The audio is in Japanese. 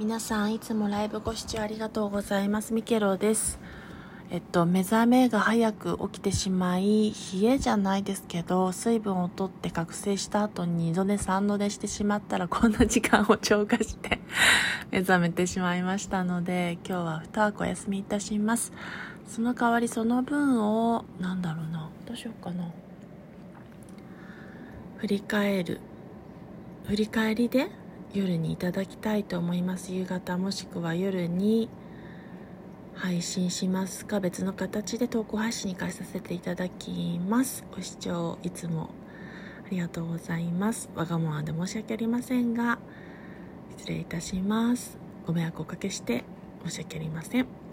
皆さんいつもライブご視聴ありがとうございます。ミケロです。えっと目覚めが早く起きてしまい冷えじゃないですけど水分を取って覚醒した後に2度寝3度寝してしまったらこんな時間を超過して 目覚めてしまいましたので今日は2枠お休みいたします。その代わりその分をなんだろうなどうしようかな。振り返る。振り返りで夜にいただきたいと思います。夕方もしくは夜に配信します。か別の形で投稿配信に変えさせていただきます。ご視聴いつもありがとうございます。わがままで申し訳ありませんが失礼いたします。ご迷惑をおかけして申し訳ありません。